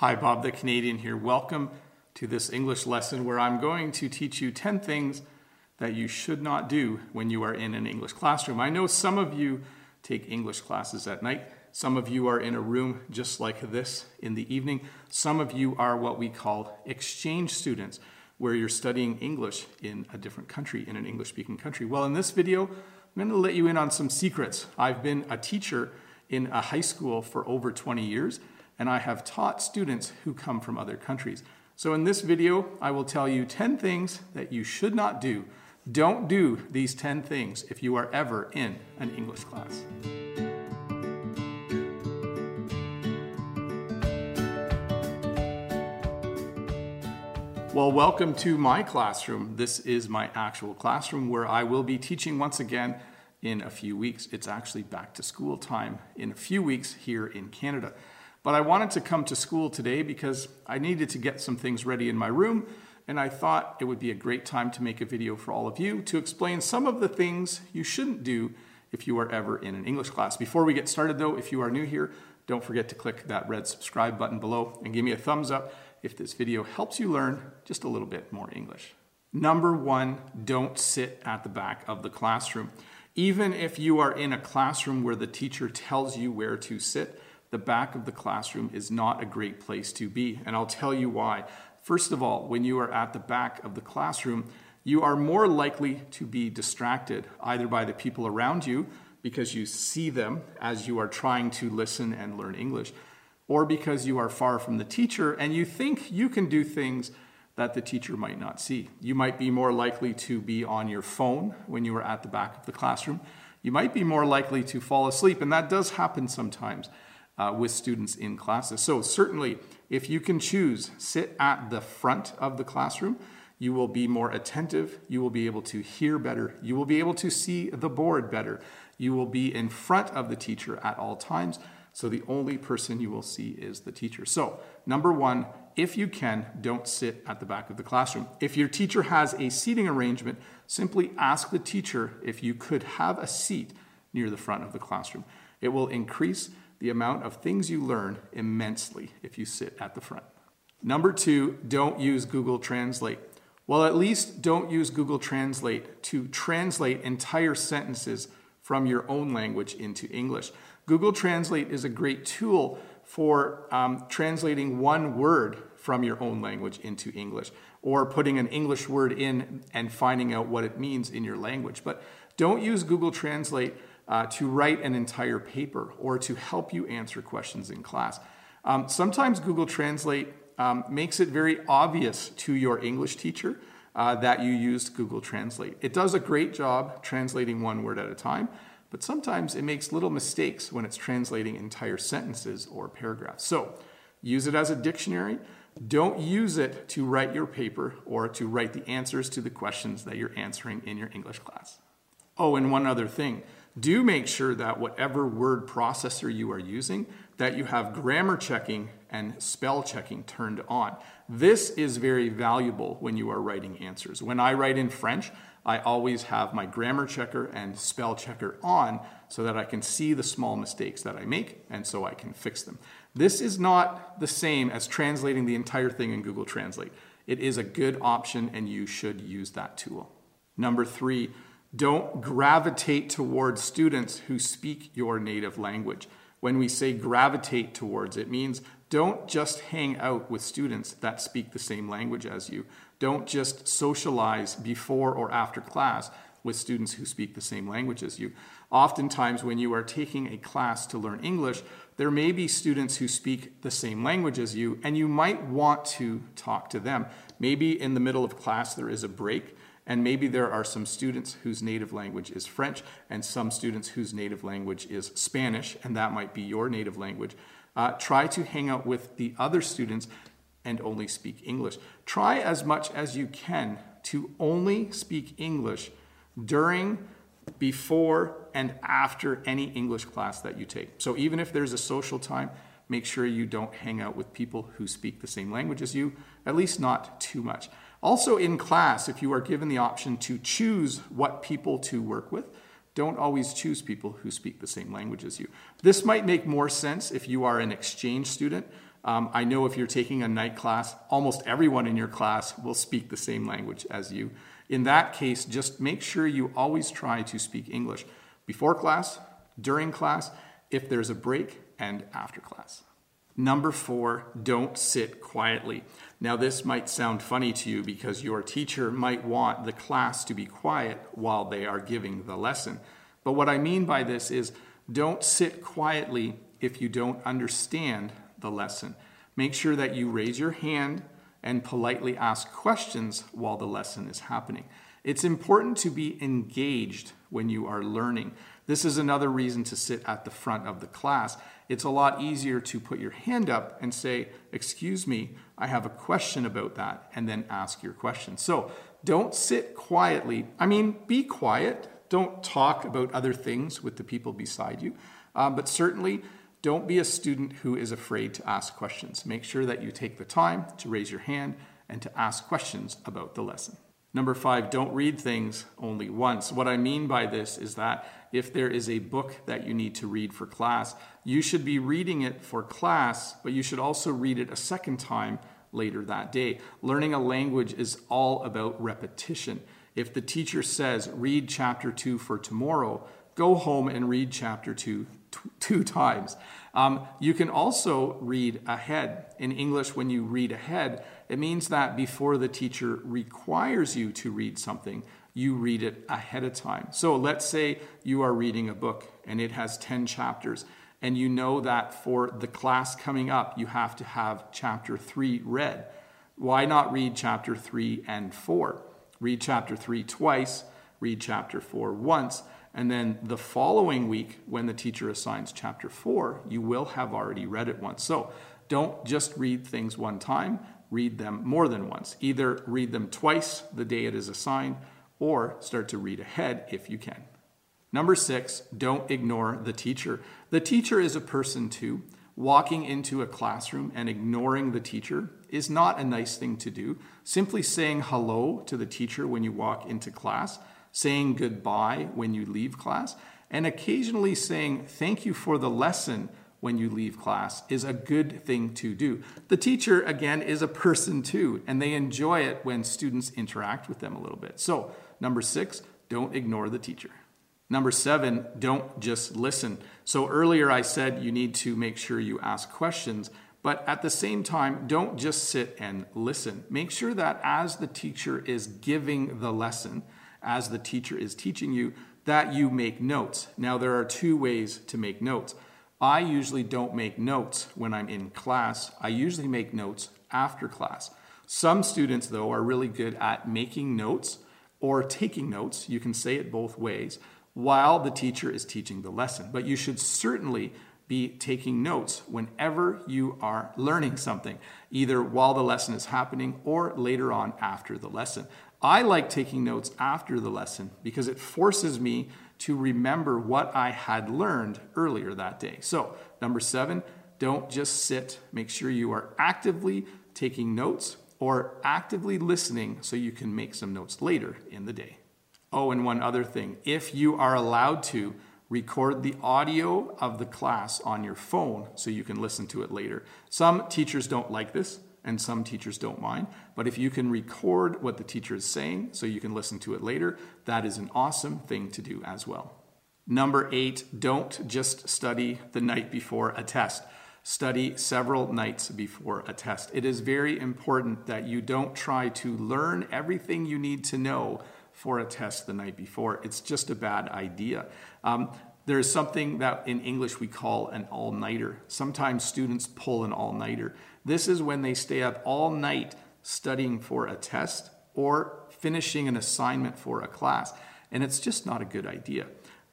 Hi, Bob the Canadian here. Welcome to this English lesson where I'm going to teach you 10 things that you should not do when you are in an English classroom. I know some of you take English classes at night. Some of you are in a room just like this in the evening. Some of you are what we call exchange students, where you're studying English in a different country, in an English speaking country. Well, in this video, I'm going to let you in on some secrets. I've been a teacher in a high school for over 20 years and I have taught students who come from other countries. So in this video, I will tell you 10 things that you should not do. Don't do these 10 things if you are ever in an English class. Well, welcome to my classroom. This is my actual classroom where I will be teaching once again in a few weeks. It's actually back to school time in a few weeks here in Canada. But I wanted to come to school today because I needed to get some things ready in my room, and I thought it would be a great time to make a video for all of you to explain some of the things you shouldn't do if you are ever in an English class. Before we get started though, if you are new here, don't forget to click that red subscribe button below and give me a thumbs up if this video helps you learn just a little bit more English. Number one, don't sit at the back of the classroom. Even if you are in a classroom where the teacher tells you where to sit, the back of the classroom is not a great place to be. And I'll tell you why. First of all, when you are at the back of the classroom, you are more likely to be distracted either by the people around you because you see them as you are trying to listen and learn English, or because you are far from the teacher and you think you can do things that the teacher might not see. You might be more likely to be on your phone when you are at the back of the classroom. You might be more likely to fall asleep, and that does happen sometimes uh, with students in classes. So certainly, if you can choose, sit at the front of the classroom, you will be more attentive, you will be able to hear better, you will be able to see the board better, you will be in front of the teacher at all times. So the only person you will see is the teacher. So, number one, if you can, don't sit at the back of the classroom. If your teacher has a seating arrangement, simply ask the teacher if you could have a seat near the front of the classroom. It will increase the amount of things you learn immensely if you sit at the front. Number two, don't use Google Translate. Well, at least don't use Google Translate to translate entire sentences from your own language into English. Google Translate is a great tool for um, translating one word from your own language into English or putting an English word in and finding out what it means in your language. But don't use Google Translate uh, to write an entire paper or to help you answer questions in class. Um, sometimes Google Translate um, makes it very obvious to your English teacher uh, that you used Google Translate. It does a great job translating one word at a time, but sometimes it makes little mistakes when it's translating entire sentences or paragraphs. So use it as a dictionary. Don't use it to write your paper or to write the answers to the questions that you're answering in your English class. Oh, and one other thing do make sure that whatever word processor you are using, that you have grammar checking and spell checking turned on. This is very valuable when you are writing answers. When I write in French, I always have my grammar checker and spell checker on so that I can see the small mistakes that I make and so I can fix them. This is not the same as translating the entire thing in Google Translate. It is a good option and you should use that tool. Number three, don't gravitate towards students who speak your native language. When we say gravitate towards, it means don't just hang out with students that speak the same language as you. Don't just socialize before or after class with students who speak the same language as you. Oftentimes, when you are taking a class to learn English, there may be students who speak the same language as you, and you might want to talk to them. Maybe in the middle of class there is a break and maybe there are some students whose native language is French and some students whose native language is Spanish, and that might be your native language. Uh, try to hang out with the other students and only speak English. Try as much as you can to only speak English during, before, and after any English class that you take. So even if there's a social time, make sure you don't hang out with people who speak the same language as you, at least not too much. Also, in class, if you are given the option to choose what people to work with, don't always choose people who speak the same language as you. This might make more sense if you are an exchange student Um, I know if you're taking a night class, almost everyone in your class will speak the same language as you. In that case, just make sure you always try to speak English before class, during class, if there's a break, and after class. Number four, don't sit quietly. Now, this might sound funny to you because your teacher might want the class to be quiet while they are giving the lesson. But what I mean by this is don't sit quietly if you don't understand the lesson. Make sure that you raise your hand and politely ask questions while the lesson is happening. It's important to be engaged when you are learning. This is another reason to sit at the front of the class. It's a lot easier to put your hand up and say, Excuse me, I have a question about that, and then ask your question. So don't sit quietly. I mean, be quiet. Don't talk about other things with the people beside you. Um, but certainly, don't be a student who is afraid to ask questions. Make sure that you take the time to raise your hand and to ask questions about the lesson. Number five, don't read things only once. What I mean by this is that if there is a book that you need to read for class, you should be reading it for class, but you should also read it a second time later that day. Learning a language is all about repetition. If the teacher says, read chapter two for tomorrow, go home and read chapter two two times. Um, you can also read ahead. In English, when you read ahead, it means that before the teacher requires you to read something, you read it ahead of time. So let's say you are reading a book and it has 10 chapters, and you know that for the class coming up, you have to have chapter 3 read. Why not read chapter 3 and 4? Read chapter 3 twice, read chapter 4 once and then the following week, when the teacher assigns chapter four, you will have already read it once. So don't just read things one time, read them more than once. Either read them twice the day it is assigned, or start to read ahead if you can. Number six, don't ignore the teacher. The teacher is a person too. Walking into a classroom and ignoring the teacher is not a nice thing to do. Simply saying hello to the teacher when you walk into class saying goodbye when you leave class, and occasionally saying thank you for the lesson when you leave class is a good thing to do. The teacher, again, is a person too, and they enjoy it when students interact with them a little bit. So, number six, don't ignore the teacher. Number seven, don't just listen. So, earlier I said you need to make sure you ask questions, but at the same time, don't just sit and listen. Make sure that as the teacher is giving the lesson, as the teacher is teaching you that you make notes. Now, there are two ways to make notes. I usually don't make notes when I'm in class, I usually make notes after class. Some students, though, are really good at making notes or taking notes. You can say it both ways while the teacher is teaching the lesson. But you should certainly be taking notes whenever you are learning something, either while the lesson is happening or later on after the lesson. I like taking notes after the lesson because it forces me to remember what I had learned earlier that day. So, number seven, don't just sit. Make sure you are actively taking notes or actively listening so you can make some notes later in the day. Oh, and one other thing if you are allowed to, record the audio of the class on your phone so you can listen to it later. Some teachers don't like this and some teachers don't mind. But if you can record what the teacher is saying so you can listen to it later, that is an awesome thing to do as well. Number eight, don't just study the night before a test. Study several nights before a test. It is very important that you don't try to learn everything you need to know for a test the night before. It's just a bad idea. Um, there's something that in English we call an all nighter. Sometimes students pull an all nighter. This is when they stay up all night studying for a test or finishing an assignment for a class. And it's just not a good idea.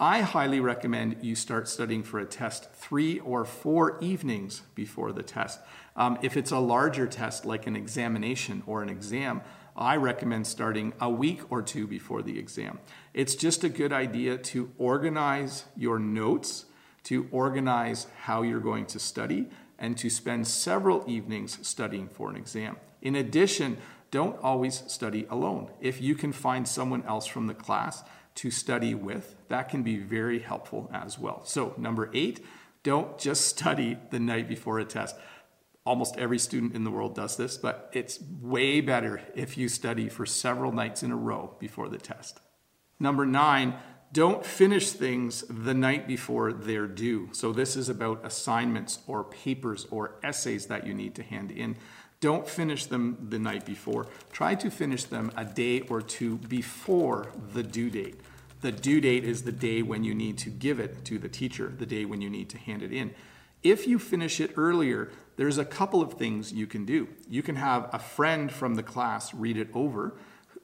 I highly recommend you start studying for a test three or four evenings before the test. Um, if it's a larger test like an examination or an exam, I recommend starting a week or two before the exam. It's just a good idea to organize your notes, to organize how you're going to study, and to spend several evenings studying for an exam. In addition, don't always study alone. If you can find someone else from the class to study with, that can be very helpful as well. So, number eight, don't just study the night before a test. almost every student in the world does this, but it's way better if you study for several nights in a row before the test. Number nine, don't finish things the night before they're due. So, this is about assignments or papers or essays that you need to hand in. Don't finish them the night before. Try to finish them a day or two before the due date. The due date is the day when you need to give it to the teacher, the day when you need to hand it in. If you finish it earlier, there's a couple of things you can do. You can have a friend from the class read it over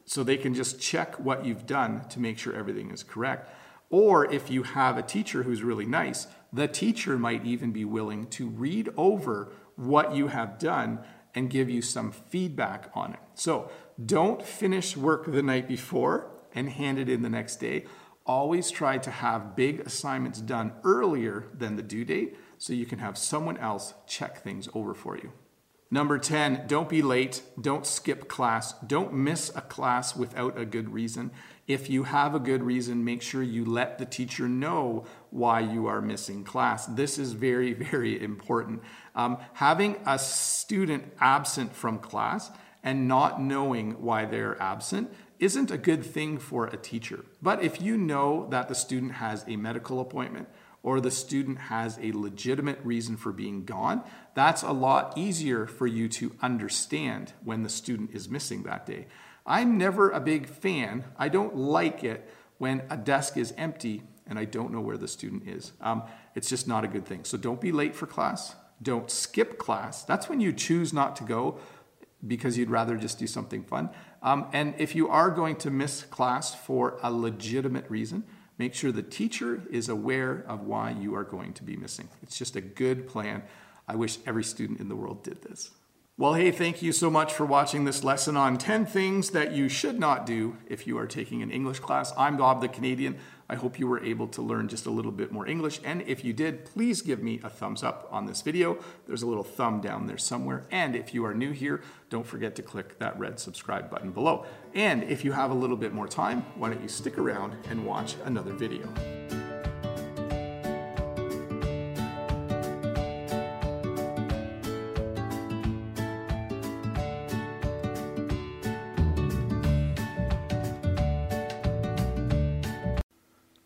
so they can just check what you've done to make sure everything is correct. Or if you have a teacher who's really nice, the teacher might even be willing to read over what you have done and give you some feedback on it. So don't finish work the night before and hand it in the next day. Always try to have big assignments done earlier than the due date so you can have someone else check things over for you. Number 10, don't be late. Don't skip class. Don't miss a class without a good reason. If you have a good reason, make sure you let the teacher know why you are missing class. This is very, very important. Um, having a student absent from class and not knowing why they're absent isn't a good thing for a teacher. But if you know that the student has a medical appointment, or the student has a legitimate reason for being gone, that's a lot easier for you to understand when the student is missing that day. I'm never a big fan, I don't like it when a desk is empty and I don't know where the student is. Um, it's just not a good thing. So don't be late for class. Don't skip class. That's when you choose not to go because you'd rather just do something fun. Um, and if you are going to miss class for a legitimate reason, Make sure the teacher is aware of why you are going to be missing. It's just a good plan. I wish every student in the world did this. Well, hey, thank you so much for watching this lesson on 10 things that you should not do if you are taking an English class. I'm Bob the Canadian. I hope you were able to learn just a little bit more English. And if you did, please give me a thumbs up on this video. There's a little thumb down there somewhere. And if you are new here, don't forget to click that red subscribe button below. And if you have a little bit more time, why don't you stick around and watch another video.